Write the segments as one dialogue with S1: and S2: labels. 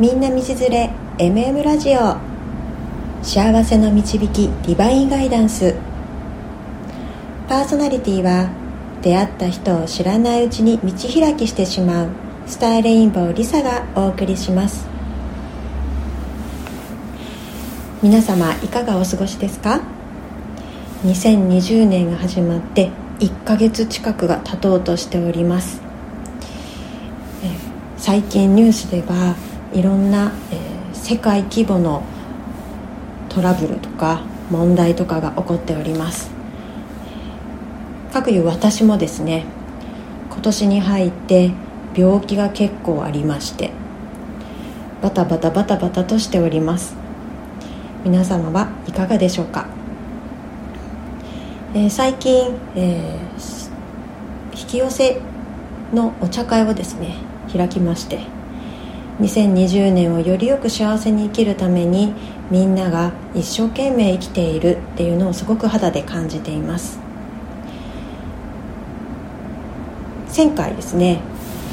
S1: みんな道連れ MM ラジオ。幸せの導きディバインガイダンス。パーソナリティは出会った人を知らないうちに道開きしてしまうスターレインボーリサがお送りします。皆様いかがお過ごしですか？2020年が始まって1ヶ月近くが経とうとしております。最近ニュースではいろんな、えー、世界規模のトラブルとか問題とかが起こっております。かくいう私もですね今年に入って病気が結構ありましてバタバタバタバタとしております。皆様はいかがでしょうか、えー、最近、えー、引き寄せのお茶会をですね開きまして2020年をよりよく幸せに生きるためにみんなが一生懸命生きているっていうのをすごく肌で感じています。前回ですね、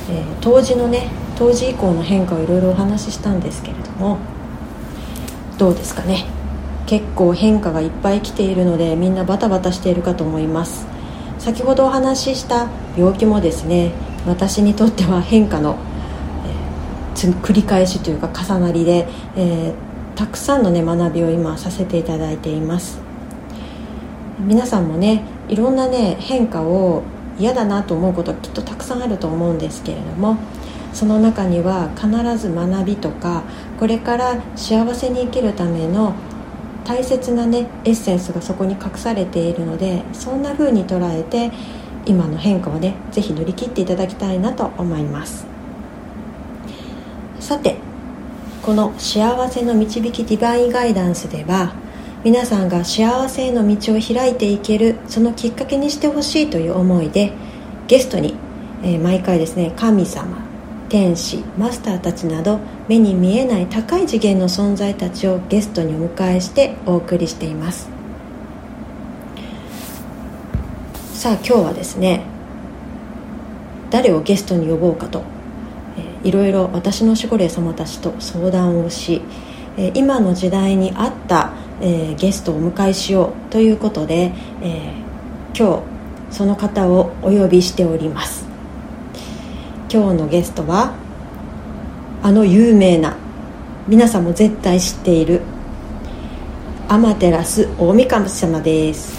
S1: えー、当時のね当時以降の変化をいろいろお話ししたんですけれどもどうですかね。結構変化がいっぱい来ているのでみんなバタバタしているかと思います。先ほどお話しした病気もですね私にとっては変化の、繰り返しというか重なりで、えー、たくさんの、ね、学びを今させていただいています。皆さんもねいろんなね変化を嫌だなと思うこときっとたくさんあると思うんですけれどもその中には必ず学びとかこれから幸せに生きるための大切なねエッセンスがそこに隠されているのでそんな風に捉えて今の変化をね是非乗り切っていただきたいなと思います。さてこの「幸せの導きディバインガイダンス」では皆さんが幸せへの道を開いていけるそのきっかけにしてほしいという思いでゲストに、え、毎回ですね神様天使マスターたちなど目に見えない高い次元の存在たちをゲストにお迎えしてお送りしています。さあ今日はですね誰をゲストに呼ぼうかと、いろいろ私の守護霊様たちと相談をし、今の時代に合った、えー、ゲストをお迎えしようということで、えー、今日その方をお呼びしております。今日のゲストはあの有名な皆さんも絶対知っている天照大神様です。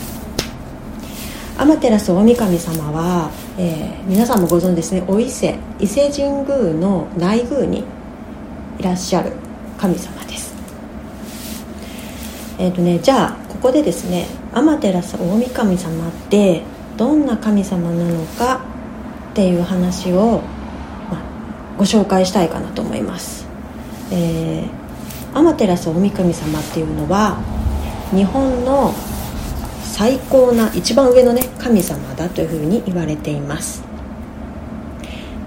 S1: 天照大神様は、えー、皆さんもご存知ですね。お伊勢伊勢神宮の内宮にいらっしゃる神様です。えっ、ー、とねじゃあここでですね天照大神様ってどんな神様なのかっていう話をまご紹介したいかなと思います、えー、天照大神様っていうのは日本の最高な一番上のね神様だというふうに言われています。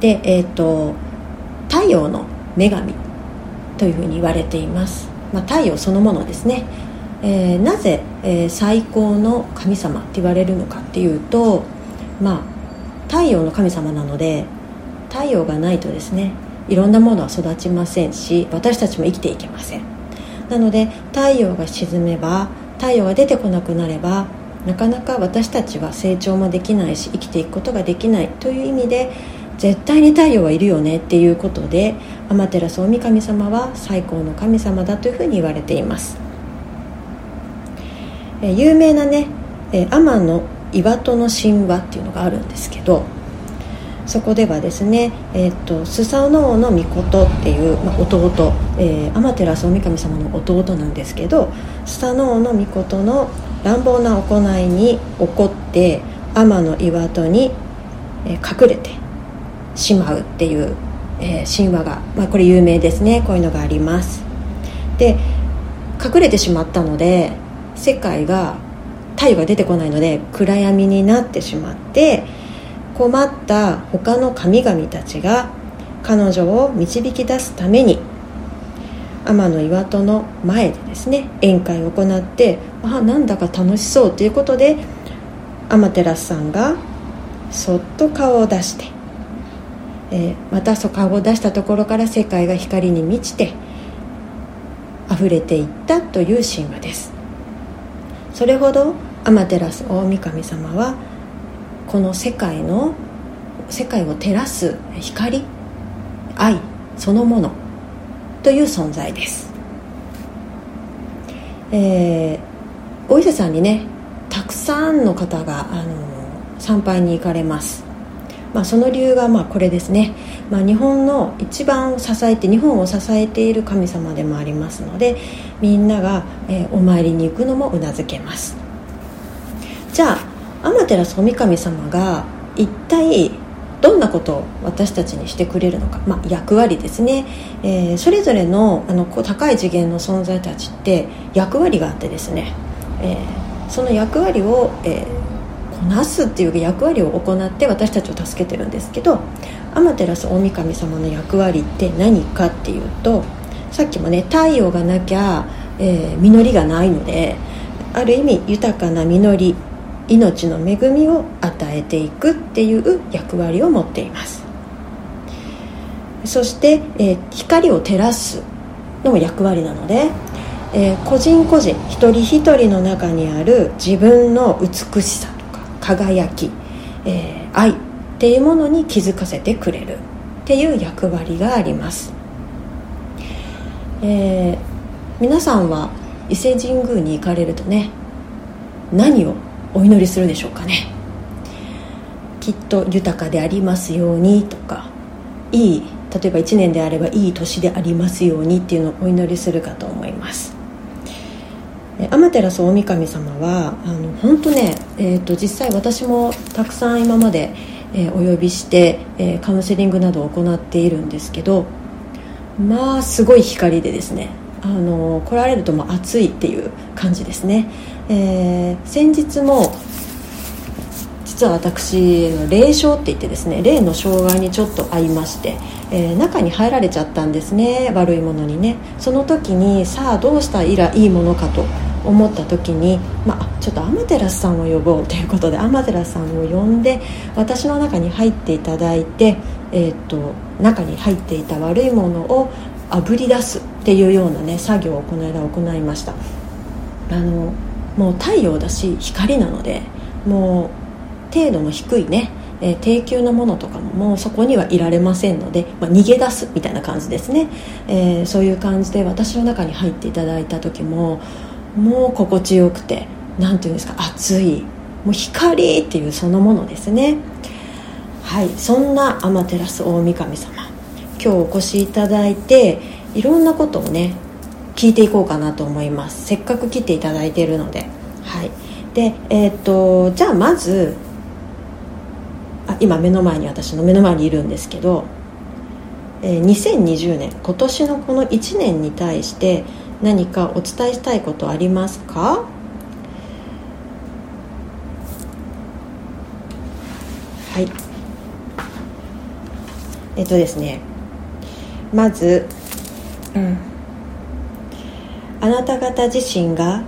S1: でえっ、ー、と太陽の女神というふうに言われています、まあ、太陽そのものですね、えー、なぜ、えー、最高の神様って言われるのかっていうとまあ太陽の神様なので太陽がないとですねいろんなものは育ちませんし私たちも生きていけません。なので太陽が沈めば太陽が出てこなくなればなかなか私たちは成長もできないし生きていくことができないという意味で絶対に太陽はいるよねっていうことで天照大神様は最高の神様だというふうに言われています。有名なね天の岩戸の神話っていうのがあるんですけどそこではですね、えーと、スサノオノミコトっていう、まあ、弟、えー、天照大神様の弟なんですけどスサノオノミコトの乱暴な行いに怒って天の岩戸に、えー、隠れてしまうっていう、えー、神話が、まあ、これ有名ですね。こういうのがあります。で隠れてしまったので世界が太陽が出てこないので暗闇になってしまって困った他の神々たちが彼女を導き出すために天の岩戸の前でですね宴会を行ってあなんだか楽しそうということで天照さんがそっと顔を出して、えー、またそ顔を出したところから世界が光に満ちて溢れていったという神話です。それほど天照大神様はこの世界の世界を照らす光愛そのものという存在です、えー、お伊勢さんにねたくさんの方があの参拝に行かれます。まあ、その理由がまあこれですね、まあ、日本の一番支えて日本を支えている神様でもありますのでみんなが、えー、お参りに行くのもうなずけます。じゃあ天照大神様が一体どんなことを私たちにしてくれるのか、まあ、役割ですね、えー、それぞれのあの高い次元の存在たちって役割があってですね、えー、その役割を、えーこなすっていう役割を行って私たちを助けてるんですけど天照大神様の役割って何かっていうとさっきもね太陽がなきゃ、え、実りがないのである意味豊かな実り命の恵みを与えていくっていう役割を持っています。そして、えー、光を照らすのも役割なので、えー、個人個人一人一人の中にある自分の美しさとか輝き、えー、愛っていうものに気づかせてくれるっていう役割があります、えー、皆さんは伊勢神宮に行かれるとね何をお祈りするでしょうかね。きっと豊かでありますようにとかいい例えば1年であればいい年でありますようにっていうのをお祈りするかと思います。天照大神様はあの本当ね、えーと、実際私もたくさん今まで、えー、お呼びして、えー、カウンセリングなどを行っているんですけどまあすごい光でですねあの来られるともう暑いっていう感じですね、えー、先日も実は私霊障って言ってですね霊の障害にちょっと合いまして、えー、中に入られちゃったんですね悪いものにね。その時にさあどうしたらいいものかと思った時に、まあ、ちょっとアマテラスさんを呼ぼうということでアマテラスさんを呼んで私の中に入っていただいて、えーと、中に入っていた悪いものをあぶり出すっていうようなね作業をこの間行いました。あのもう太陽だし光なのでもう程度の低いねえー、低級なものとかももうそこにはいられませんので、まあ、逃げ出すみたいな感じですね、えー、そういう感じで私の中に入っていただいた時ももう心地よくて何ていうんですか熱いもう光っていうそのものですね。はいそんな天照大神様今日お越しいただいていろんなことをね聞いていこうかなと思います。せっかく来ていただいているので。はい。でえっ、とじゃあまずあ今目の前に私の目の前にいるんですけど、えー、2020年今年のこの1年に対して何かお伝えしたいことありますか？はい。えっとですね。まず、うん、あなた方自身が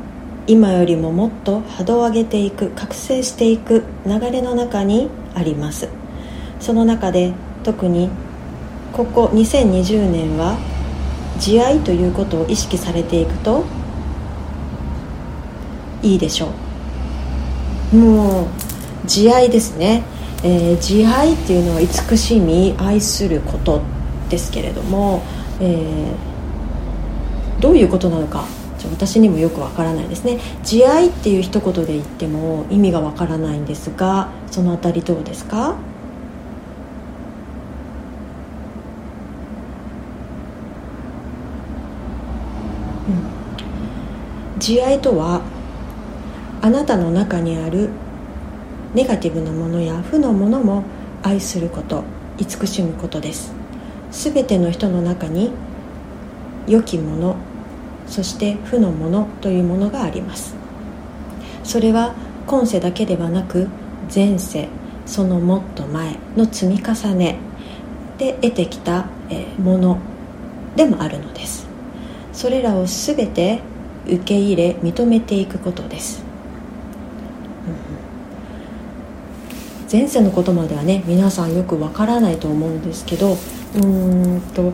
S1: 今よりももっと波動を上げていく覚醒していく流れの中にあります。その中で特にここ2020年は慈愛ということを意識されていくといいでしょう。もう慈愛ですね、えー、慈愛っていうのは慈しみ愛することですけれども、えー、どういうことなのか私にもよくわからないですね。慈愛っていう一言で言っても意味がわからないんですがそのあたりどうですか？慈愛とはあなたの中にあるネガティブなものや負のものも愛すること慈しむことです。全ての人の中に良きものそして負のものというものがあります。それは今世だけではなく前世そのもっと前の積み重ねで得てきたものでもあるのです。それらを全て受け入れ認めていくことです、前世のことまではね皆さんよくわからないと思うんですけどうんと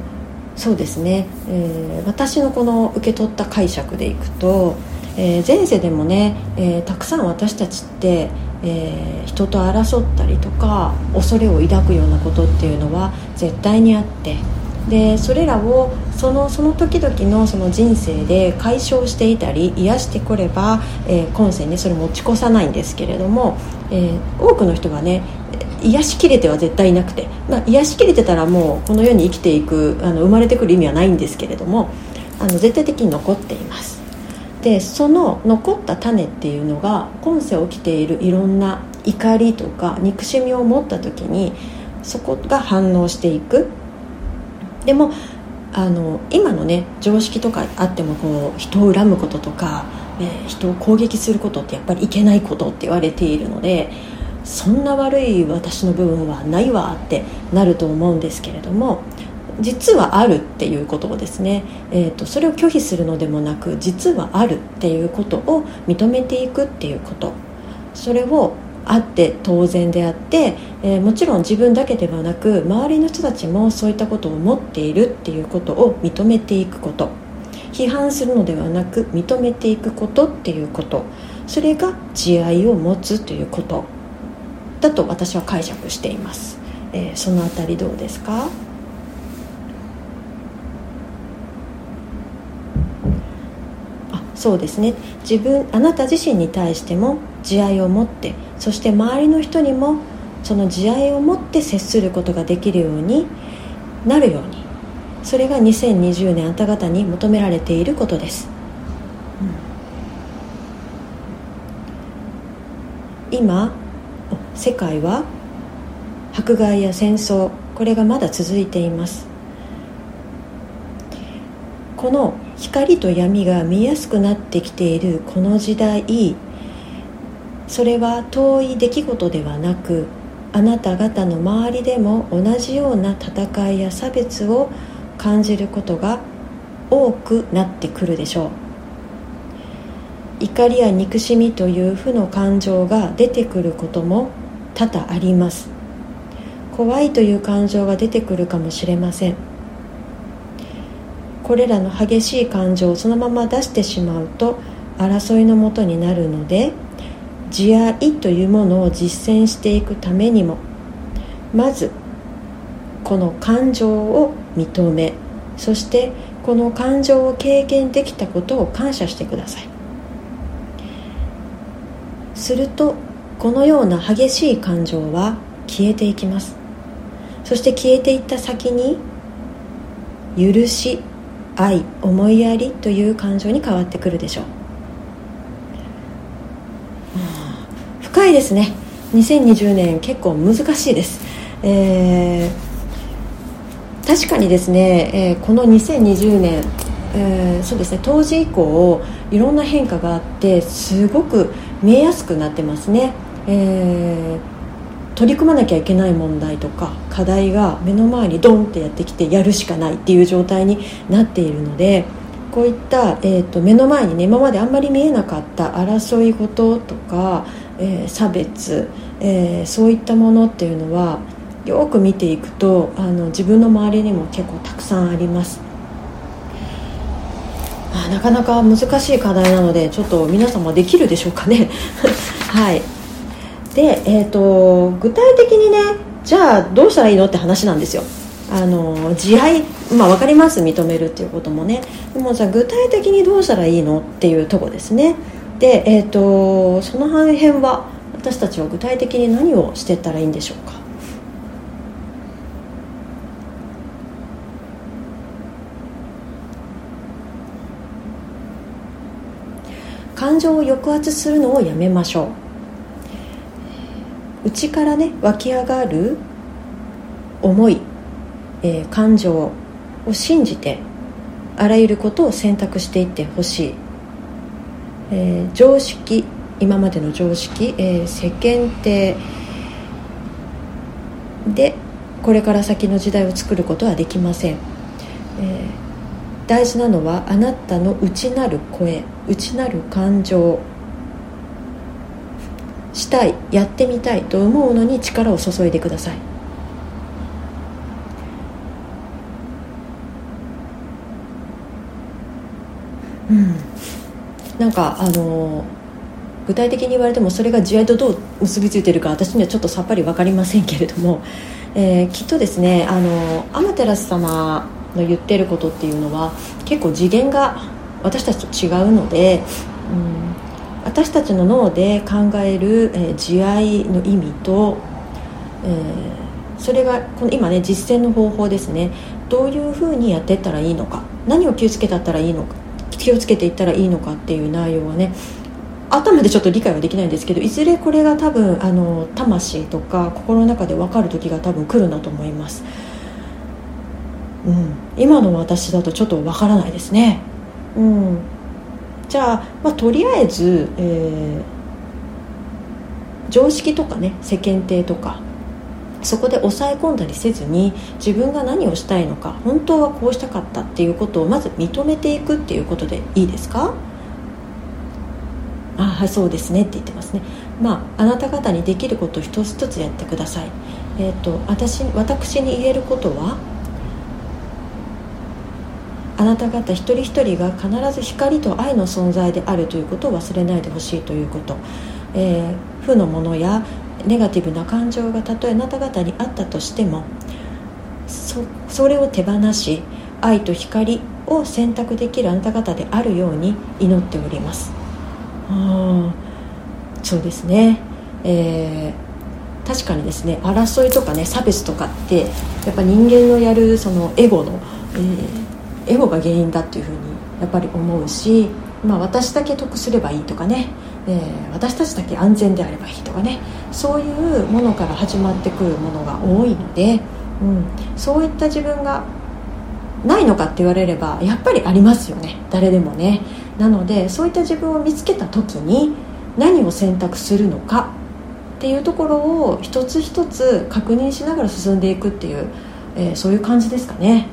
S1: そうですね、えー、私のこの受け取った解釈でいくと、えー、前世でもね、えー、たくさん私たちって、え人と争ったりとか恐れを抱くようなことっていうのは絶対にあってでそれらをそのその時々のその人生で解消していたり癒してこれば、えー、今世にそれ持ち越さないんですけれども、えー、多くの人がね癒しきれては絶対いなくて、まあ、癒しきれてたらもうこの世に生きていくあの生まれてくる意味はないんですけれどもあの絶対的に残っています。でその残った種っていうのが今世起きているいろんな怒りとか憎しみを持った時にそこが反応していく。でもあの今のね常識とかあってもこう人を恨むこととか、えー、人を攻撃することってやっぱりいけないことって言われているのでそんな悪い私の部分はないわってなると思うんですけれども実はあるっていうことをですね、えーと、それを拒否するのでもなく実はあるっていうことを認めていくっていうこと。それをあって当然であって、えー、もちろん自分だけではなく周りの人たちもそういったことを持っているっていうことを認めていくこと。批判するのではなく認めていくことっていうこと。それが慈愛を持つということ。だと私は解釈しています、えー、そのあたりどうですか？あそうですね。自分あなた自身に対しても慈愛を持ってそして周りの人にもその慈愛を持って接することができるようになるように。それが2020年あなた方に求められていることです、うん、今世界は迫害や戦争これがまだ続いています。この光と闇が見やすくなってきているこの時代それは遠い出来事ではなくあなた方の周りでも同じような戦いや差別を感じることが多くなってくるでしょう。怒りや憎しみという負の感情が出てくることも多々あります。怖いという感情が出てくるかもしれません。これらの激しい感情をそのまま出してしまうと争いのもとになるので慈愛というものを実践していくためにもまずこの感情を認めそしてこの感情を経験できたことを感謝してください。するとこのような激しい感情は消えていきます。そして消えていった先に許し愛思いやりという感情に変わってくるでしょう。深いですね。2020年結構難しいです、えー、確かにですね、えー、この2020年、えー、そうですね当時以降いろんな変化があってすごく見えやすくなってますね、えー、取り組まなきゃいけない問題とか課題が目の前にドンってやってきてやるしかないっていう状態になっているのでこういった、えーと、目の前にね今まであんまり見えなかった争い事とか、えー、差別、えー、そういったものっていうのはよく見ていくとあの自分の周りにも結構たくさんあります。なかなか難しい課題なのでちょっと皆様できるでしょうかね。はい。で、えーと具体的にねじゃあどうしたらいいのって話なんですよ。あの自愛まあ分かります？認めるっていうこともね。でもじゃあ具体的にどうしたらいいのっていうとこですね。で、えーと、その半辺は私たちは具体的に何をしていったらいいんでしょうか？感情を抑圧するのをやめましょう。内からね湧き上がる思いえー、感情を信じてあらゆることを選択していってほしい、えー、常識今までの常識、えー、世間体でこれから先の時代を作ることはできません、えー、大事なのはあなたの内なる声内なる感情。したいやってみたいと思うのに力を注いでください。うん。なんかあの具体的に言われてもそれが慈愛とどう結びついてるか私にはちょっとさっぱり分かりませんけれども、えー、きっとですねあのアマテラス様の言ってることっていうのは結構次元が私たちと違うので、うん、私たちの脳で考える、えー、慈愛の意味と、えー、それがこの今ね実践の方法ですね。どういうふうにやっていったらいいのか。何を気をつけたったらいいのか。気をつけていったらいいのかっていう内容はね頭でちょっと理解はできないんですけどいずれこれが多分あの魂とか心の中で分かる時が多分来るなと思います、うん、今の私だとちょっと分からないですね。うん。じゃあ、まあ、とりあえず、えー、常識とかね世間体とかそこで抑え込んだりせずに自分が何をしたいのか本当はこうしたかったっていうことをまず認めていくっていうことでいいですか？あはそうですねって言ってますね。まああなた方にできることを一つ一つやってください。えっ、ー、と私私に言えることはあなた方一人一人が必ず光と愛の存在であるということを忘れないでほしいということ、えー、負のものやネガティブな感情がたとえあなた方にあったとしてもそれを手放し愛と光を選択できるあなた方であるように祈っております。あそうですね、えー、確かにですね争いとかね差別とかってやっぱ人間のやるそのエゴの、えーエゴが原因だっていうふうにやっぱり思うし、まあ、私だけ得すればいいとかね、えー、私たちだけ安全であればいいとかね。そういうものから始まってくるものが多いので、うん、そういった自分がないのかって言われればやっぱりありますよね。誰でもね。なのでそういった自分を見つけた時に何を選択するのか。っていうところを一つ一つ確認しながら進んでいくっていう、えー、そういう感じですかね。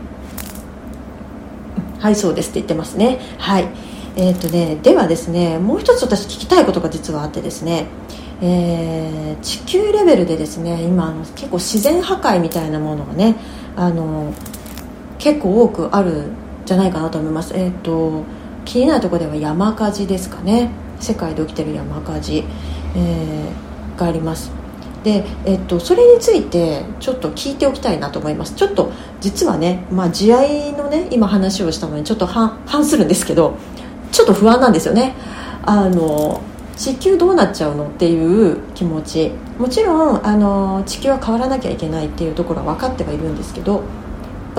S1: はいそうですって言ってますね。はい。えー、っとねではですねもう一つ私聞きたいことが実はあってですね。えー、地球レベルでですね今あの結構自然破壊みたいなものがねあの結構多くあるんじゃないかなと思います。えっ、と気になるところでは山火事ですかね。世界で起きてる山火事、えー、があります。で、えっと、それについてちょっと聞いておきたいなと思います。ちょっと実はね、まあ、慈愛のね今話をしたのにちょっと反反するんですけどちょっと不安なんですよね。あの地球どうなっちゃうのっていう気持ち。もちろんあの地球は変わらなきゃいけないっていうところは分かってはいるんですけど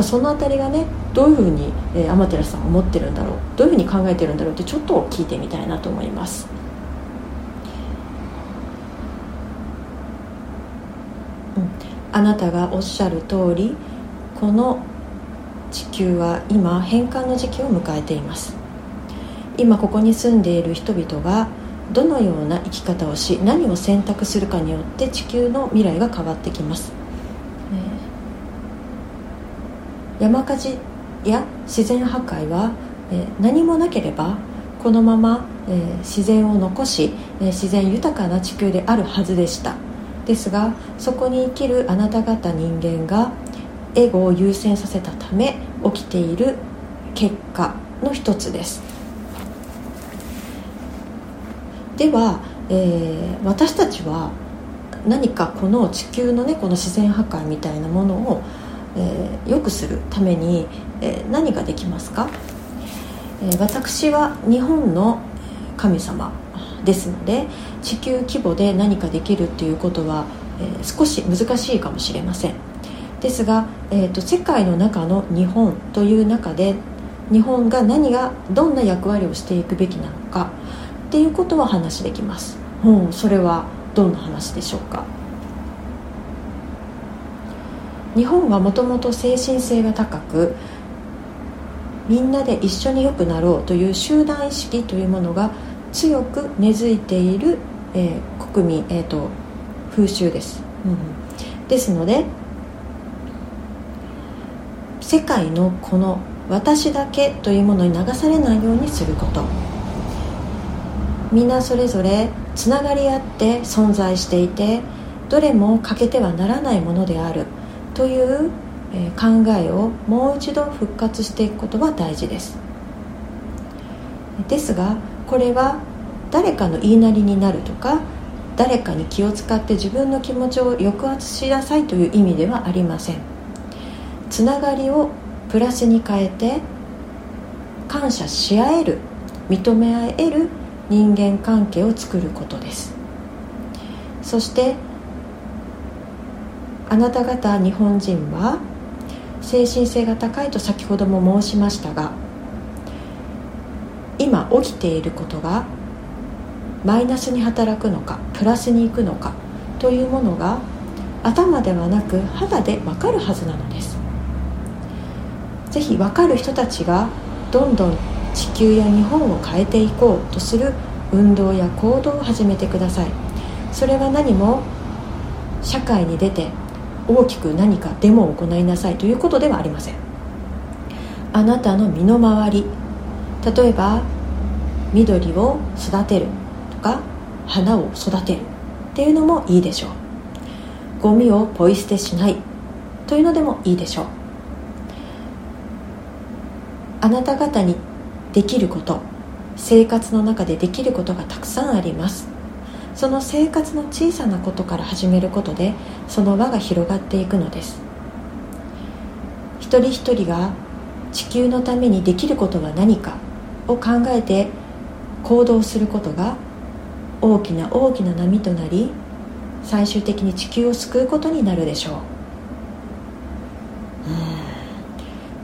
S1: その辺りがねどういうふうに、えー、天照さんは思ってるんだろうどういうふうに考えてるんだろうってちょっと聞いてみたいなと思います。あなたがおっしゃる通りこの地球は今変換の時期を迎えています。今ここに住んでいる人々がどのような生き方をし何を選択するかによって地球の未来が変わってきます、山火事や自然破壊は、何もなければこのまま、自然を残し、自然豊かな地球であるはずでした。ですがそこに生きるあなた方人間がエゴを優先させたため起きている結果の一つです。では、えー、私たちは何かこの地球のねこの自然破壊みたいなものを、えー、良くするために、えー、何ができますか、えー、私は日本の神様ですので地球規模で何かできるっていうことは、えー、少し難しいかもしれません。ですが、えーと、世界の中の日本という中で日本が何がどんな役割をしていくべきなのかっていうことは話できます、うん、それはどんな話でしょうか。日本はもともと精神性が高くみんなで一緒に良くなろうという集団意識というものが強く根付いている、えー、国民、えーと、風習です、うん、ですので世界のこの私だけというものに流されないようにすること。みんなそれぞれつながり合って存在していてどれも欠けてはならないものである。という考えをもう一度復活していくことは大事です。ですがこれは誰かの言いなりになるとか誰かに気を使って自分の気持ちを抑圧しなさいという意味ではありません。つながりをプラスに変えて感謝し合える認め合える人間関係を作ることです。そしてあなた方日本人は精神性が高いと先ほども申しましたが今起きていることがマイナスに働くのかプラスにいくのかというものが頭ではなく肌で分かるはずなのです。ぜひ分かる人たちがどんどん地球や日本を変えていこうとする運動や行動を始めてください。それは何も社会に出て大きく何かデモを行いなさいということではありません。あなたの身の回り例えば緑を育てるとか花を育てるっていうのもいいでしょう。ゴミをポイ捨てしないというのでもいいでしょう。あなた方にできること生活の中でできることがたくさんあります。その生活の小さなことから始めることでその輪が広がっていくのです。一人一人が地球のためにできることは何か。を考えて行動することが大きな大きな波となり最終的に地球を救うことになるでしょう。うん。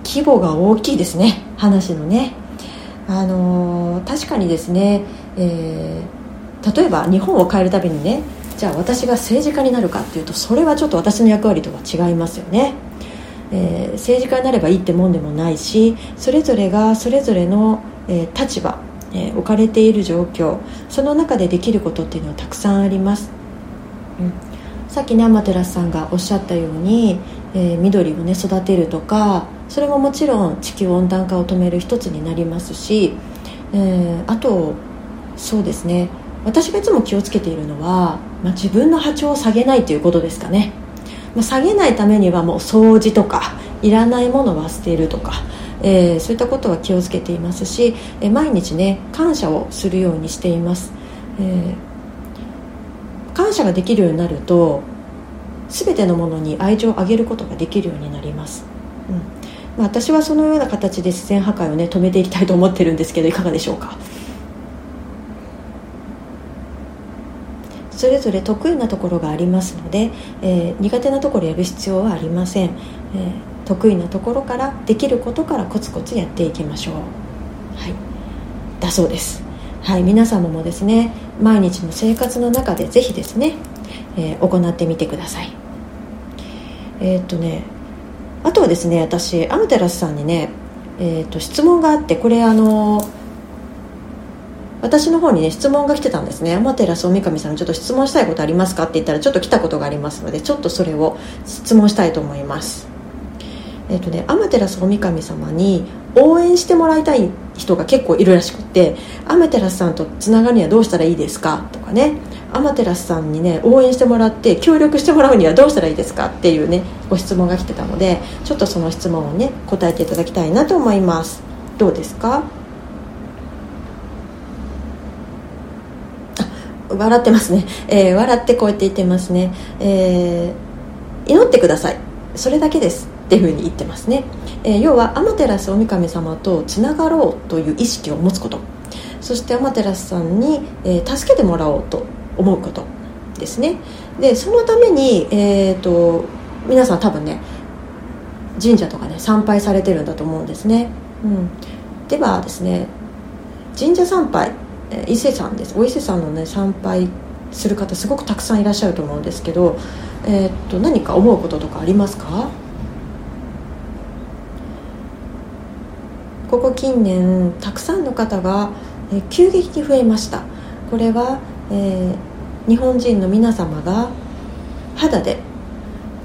S1: 規模が大きいですね。話のね。あのー、確かにですね、えー例えば日本を変えるたびにねじゃあ私が政治家になるかっていうとそれはちょっと私の役割とは違いますよね、えー、政治家になればいいってもんでもないしそれぞれがそれぞれの、えー、立場、えー、置かれている状況その中でできることっていうのはたくさんあります、うん、さっきね天照さんがおっしゃったように、え緑をね育てるとかそれももちろん地球温暖化を止める一つになりますし、えあとそうですね私がいつも気をつけているのは、まあ、自分の波長を下げないということですかね、まあ、下げないためにはもう掃除とかいらないものは捨てるとか、えー、そういったことは気をつけていますし、えー、毎日ね感謝をするようにしています、え、感謝ができるようになると全てのものに愛情をあげることができるようになります、うん。まあ、私はそのような形で自然破壊をね止めていきたいと思ってるんですけどいかがでしょうか。それぞれ得意なところがありますので、えー、苦手なところやる必要はありません、えー、得意なところからできることからコツコツやっていきましょう。はい。だそうです。はい。皆様もですね毎日の生活の中でぜひですね、えー、行ってみてください。えー、っとねあとはですね私アムテラスさんにね、えー、っと質問があってこれあの私の方にね質問が来てたんですね。天照大神さんちょっと質問したいことありますかって言ったらちょっと来たことがありますのでちょっとそれを質問したいと思います。え、ー、とね天照大神様に応援してもらいたい人が結構いるらしくて天照さんとつながるにはどうしたらいいですか？とかね。天照さんにね応援してもらって協力してもらうにはどうしたらいいですか？っていうねご質問が来てたのでちょっとその質問をね答えていただきたいなと思います。どうですか？笑ってますね、えー、笑ってこうやって言ってますね、えー、祈ってください。それだけです。っていうふうに言ってますね、えー、要は天照大神様とつながろうという意識を持つこと。そして天照さんに、えー、助けてもらおうと思うことですね。でそのために、えーと、皆さん多分ね神社とかね参拝されてるんだと思うんですね、うん、ではですね神社参拝伊勢さんです。お伊勢さんのね参拝する方すごくたくさんいらっしゃると思うんですけど、えー、っと何か思うこととかありますか？ここ近年たくさんの方が、え、急激に増えました。これは、えー、日本人の皆様が肌で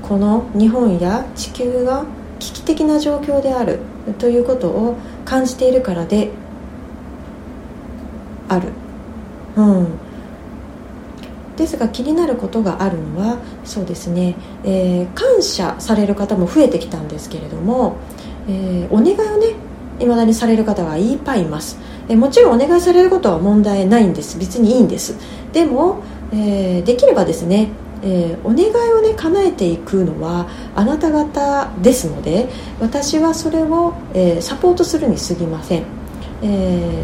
S1: この日本や地球が危機的な状況であるということを感じているからである、うん。ですが気になることがあるのはそうですね、えー、感謝される方も増えてきたんですけれども、えー、お願いをねいまだにされる方がいっぱいいます、え、もちろんお願いされることは問題ないんです。別にいいんです。でも、えできればですねえー、お願いをね叶えていくのはあなた方ですので私はそれを、えー、サポートするに過ぎません、え、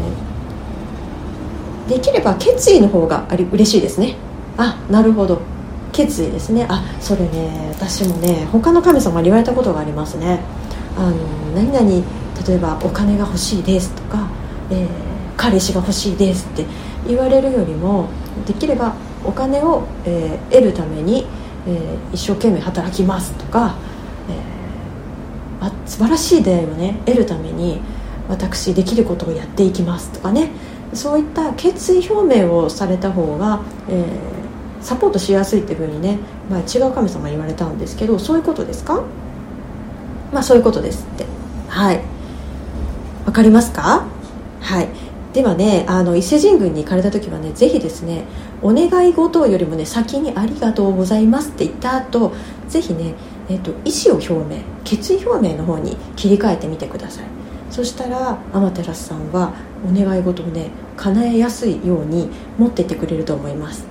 S1: できれば決意の方があり嬉しいですね。あなるほど。決意ですね。あそれね私もね他の神様に言われたことがありますね。あの何々例えばお金が欲しいですとか、えー、彼氏が欲しいですって言われるよりもできればお金を、えー、得るために、えー、一生懸命働きますとか、えー、あ素晴らしい出会いをね得るために私できることをやっていきますとかねそういった決意表明をされた方が、えー、サポートしやすいっていうふうにね、まあ、違う神様言われたんですけどそういうことですか？まあそういうことですって。はい。わかりますか？はい。ではねあの伊勢神宮に行かれた時はねぜひですねお願い事よりもね先に「ありがとうございます」って言った後ぜひね、えーと、意思を表明決意表明の方に切り替えてみてください。そしたら天照さんはお願い事をね叶えやすいように持ってってくれると思います。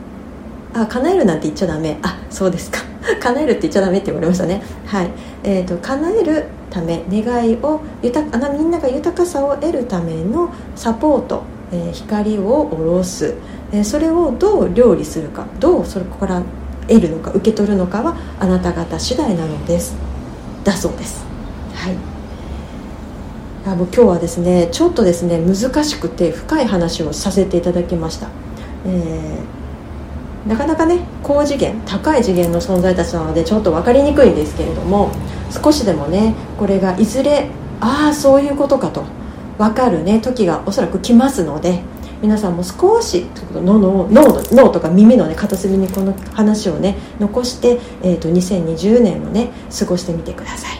S1: あ叶えるなんて言っちゃダメ。あそうですか。叶えるって言っちゃダメって言われましたね。はい。えーと、叶えるため願いを豊かみんなが豊かさを得るためのサポート、えー、光を下ろす、えー、それをどう料理するかどうそれから得るのか受け取るのかはあなた方次第なのです。だそうです。はい。あもう今日はですねちょっとですね難しくて深い話をさせていただきました、えーなかなかね高次元高い次元の存在たちなのでちょっと分かりにくいんですけれども少しでもねこれがいずれああそういうことかと分かるね時がおそらく来ますので皆さんも少し脳の脳とか耳の、ね、片隅にこの話をね残して、えーと、2020年をね過ごしてみてください。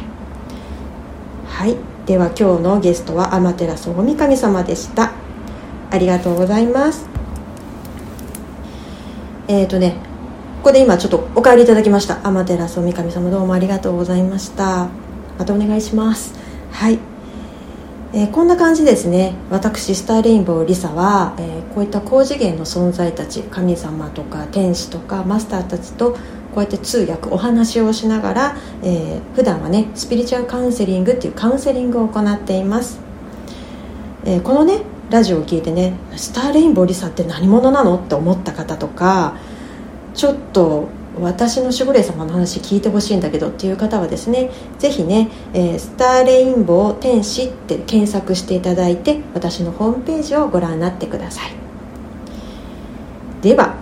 S1: はい。では今日のゲストは天照大神様でした。ありがとうございます。えっ、ー、とねここで今ちょっとお帰りいただきました。天照大神様どうもありがとうございました。またお願いします。はい、えー、こんな感じですね。私スターレインボーリサは、えー、こういった高次元の存在たち神様とか天使とかマスターたちとこうやって通訳お話をしながら、えー、普段はねスピリチュアルカウンセリングっていうカウンセリングを行っています、えー、このねラジオを聞いてねスターレインボーリサって何者なのって思った方とかちょっと私の守護霊様の話聞いてほしいんだけどっていう方はですねぜひね、えー、スターレインボー天使って検索していただいて私のホームページをご覧になってください。では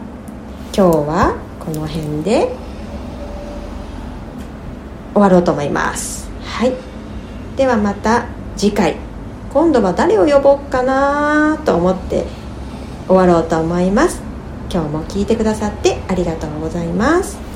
S1: 今日はこの辺で終わろうと思います。はい。ではまた次回。今度は誰を呼ぼうかなと思って終わろうと思います。今日も聞いてくださってありがとうございます。